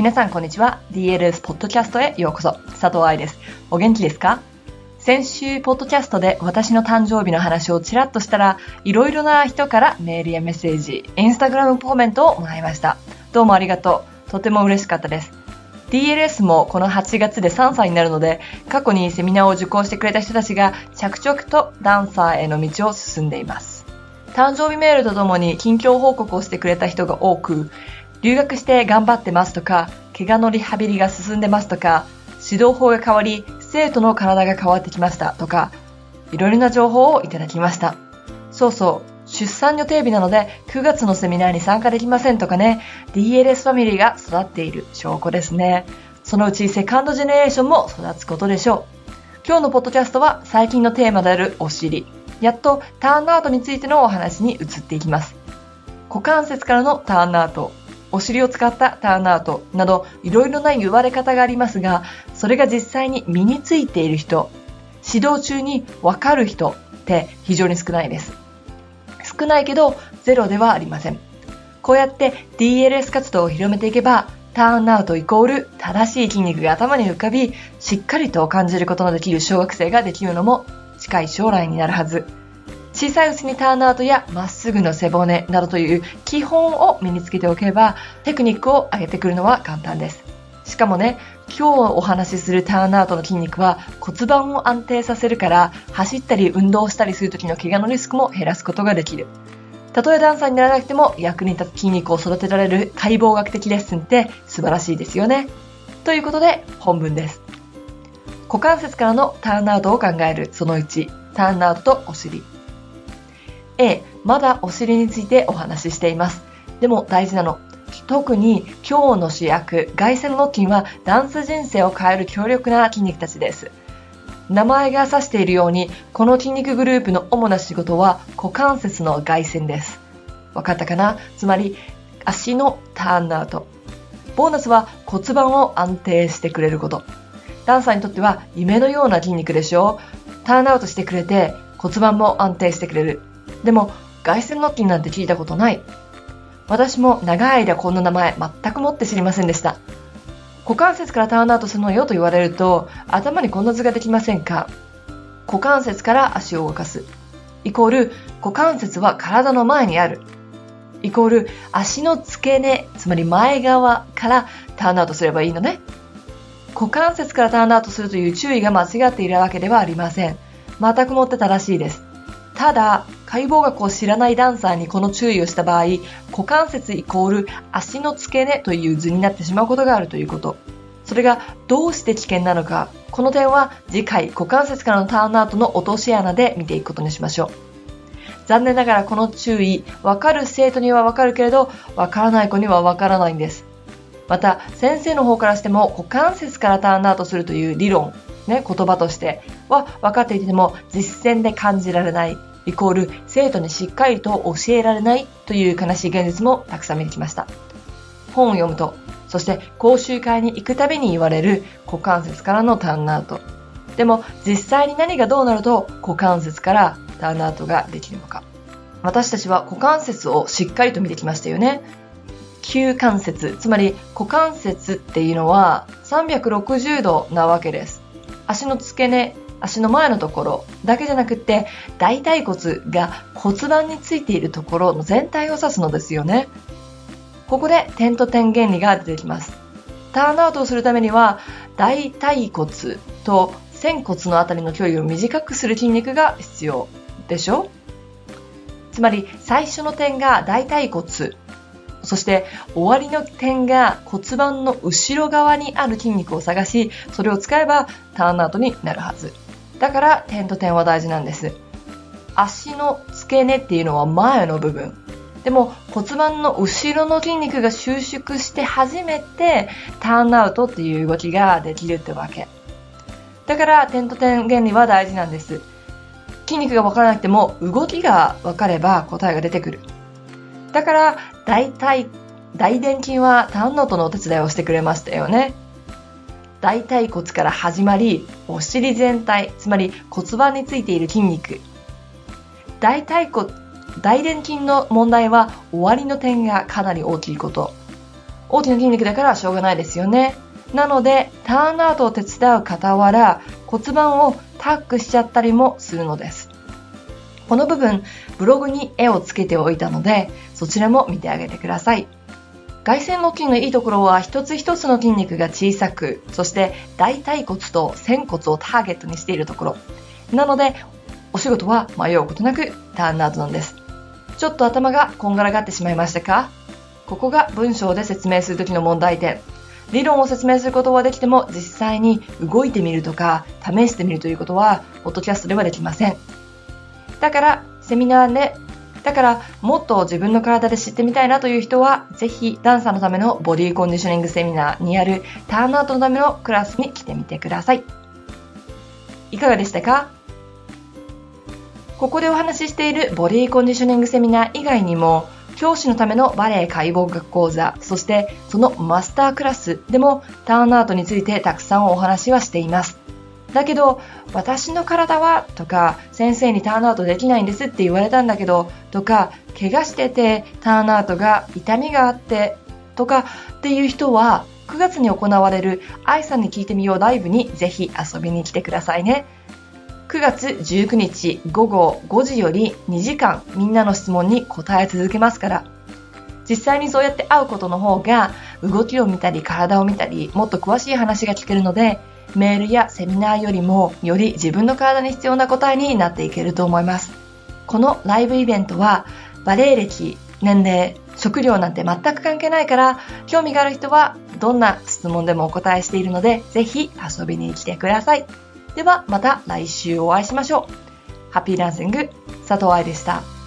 皆さんこんにちは。DLS ポッドキャストへようこそ。佐藤愛です。お元気ですか？先週、ポッドキャストで私の誕生日の話をちらっとしたら、いろいろな人からメールやメッセージ、インスタグラムコメントをもらいました。どうもありがとう。とても嬉しかったです。DLS もこの8月で3歳になるので、過去にセミナーを受講してくれた人たちが着々とダンサーへの道を進んでいます。誕生日メールとともに近況報告をしてくれた人が多く、留学して頑張ってますとか、怪我のリハビリが進んでますとか、指導法が変わり、生徒の体が変わってきましたとか、いろいろな情報をいただきました。そうそう、出産予定日なので9月のセミナーに参加できませんとかね、DLS ファミリーが育っている証拠ですね。そのうちセカンドジェネレーションも育つことでしょう。今日のポッドキャストは最近のテーマであるお尻。やっとターンアウトについてのお話に移っていきます。股関節からのターンアウト、お尻を使ったターンアウトなどいろいろな言われ方がありますが、それが実際に身についている人、指導中にわかる人って非常に少ないです。少ないけどゼロではありません。こうやって DLS 活動を広めていけば、ターンアウトイコール正しい筋肉が頭に浮かび、しっかりと感じることのできる小学生ができるのも近い将来になるはず。小さいうちにターンアウトやまっすぐの背骨などという基本を身につけておけばテクニックを上げてくるのは簡単です。しかもね、今日お話しするターンアウトの筋肉は骨盤を安定させるから走ったり運動したりする時の怪我のリスクも減らすことができる。たとえダンサーにならなくても役に立つ筋肉を育てられる解剖学的レッスンって素晴らしいですよね。ということで本文です。股関節からのターンアウトを考えるその1、ターンアウトとお尻。A、まだお尻についてお話ししています。でも大事なの。特に今日の主役、外旋の筋はダンス人生を変える強力な筋肉たちです。名前が指しているように、この筋肉グループの主な仕事は股関節の外旋です。わかったかな？つまり、足のターンアウト。ボーナスは骨盤を安定してくれること。ダンサーにとっては夢のような筋肉でしょターンアウトしてくれて骨盤も安定してくれる。でも、外旋の筋なんて聞いたことない。私も長い間こんな名前全くもって知りませんでした。股関節からターンアウトするのよと言われると、頭にこんな図ができませんか股関節から足を動かす。イコール、股関節は体の前にある。イコール、足の付け根、つまり前側からターンアウトすればいいのね。股関節からターンアウトするという注意が間違っているわけではありません。全くもって正しいです。ただ、解剖学を知らないダンサーにこの注意をした場合、股関節イコール足の付け根という図になってしまうことがあるということ。それがどうして危険なのか、この点は次回股関節からのターンアウトの落とし穴で見ていくことにしましょう。残念ながらこの注意、わかる生徒にはわかるけれど、わからない子にはわからないんです。また、先生の方からしても股関節からターンアウトするという理論、ね、言葉としては分かっていても実践で感じられないイコール生徒にしっかりと教えられないという悲しい現実もたくさん見てきました。本を読むと、そして講習会に行くたびに言われる股関節からのターンアウト。でも実際に何がどうなると股関節からターンアウトができるのか。私たちは股関節をしっかりと見てきましたよね。旧関節、つまり股関節っていうのは360度なわけです。足の付け根、足の前のところだけじゃなくて大腿骨が骨盤についているところの全体を指すのですよね。ここで点と点原理が出てきます。ターンアウトをするためには大腿骨と仙骨のあたりの距離を短くする筋肉が必要でしょ？つまり最初の点が大腿骨そして終わりの点が骨盤の後ろ側にある筋肉を探しそれを使えばターンアウトになるはずだから点と点は大事なんです。足の付け根っていうのは前の部分。でも骨盤の後ろの筋肉が収縮して初めてターンアウトっていう動きができるってわけ。だから点と点原理は大事なんです。筋肉がわからなくても動きがわかれば答えが出てくる。だから大体大臀筋はターンアウトのお手伝いをしてくれましたよね。大腿骨から始まり、お尻全体、つまり骨盤についている筋肉。大腿骨、大臀筋の問題は終わりの点がかなり大きいこと。大きな筋肉だからしょうがないですよね。なので、ターンアウトを手伝う傍ら、骨盤をタックしちゃったりもするのです。この部分、ブログに絵をつけておいたので、そちらも見てあげてください。外旋の筋のいいところは一つ一つの筋肉が小さく、そして大腿骨と仙骨をターゲットにしているところ。なので、お仕事は迷うことなくターンアウトなんです。ちょっと頭がこんがらがってしまいましたか？ここが文章で説明するときの問題点。理論を説明することはできても実際に動いてみるとか試してみるということはポッドキャストではできません。だからセミナーでだからもっと自分の体で知ってみたいなという人はぜひダンサーのためのボディコンディショニングセミナーにあるターンアウトのためのクラスに来てみてください。いかがでしたか？ここでお話ししているボディコンディショニングセミナー以外にも教師のためのバレエ解剖学講座、そしてそのマスタークラスでもターンアウトについてたくさんお話はしています。だけど、私の体はとか、先生にターンアウトできないんですって言われたんだけど、とか、怪我しててターンアウトが痛みがあってとかっていう人は、9月に行われる愛さんに聞いてみようライブにぜひ遊びに来てくださいね。9月19日午後5時より2時間みんなの質問に答え続けますから、実際にそうやって会うことの方が動きを見たり体を見たりもっと詳しい話が聞けるので、メールやセミナーよりもより自分の体に必要な答えになっていけると思います。このライブイベントはバレエ歴、年齢、食料なんて全く関係ないから興味がある人はどんな質問でもお答えしているのでぜひ遊びに来てください。ではまた来週お会いしましょう。ハッピーランシング佐藤愛でした。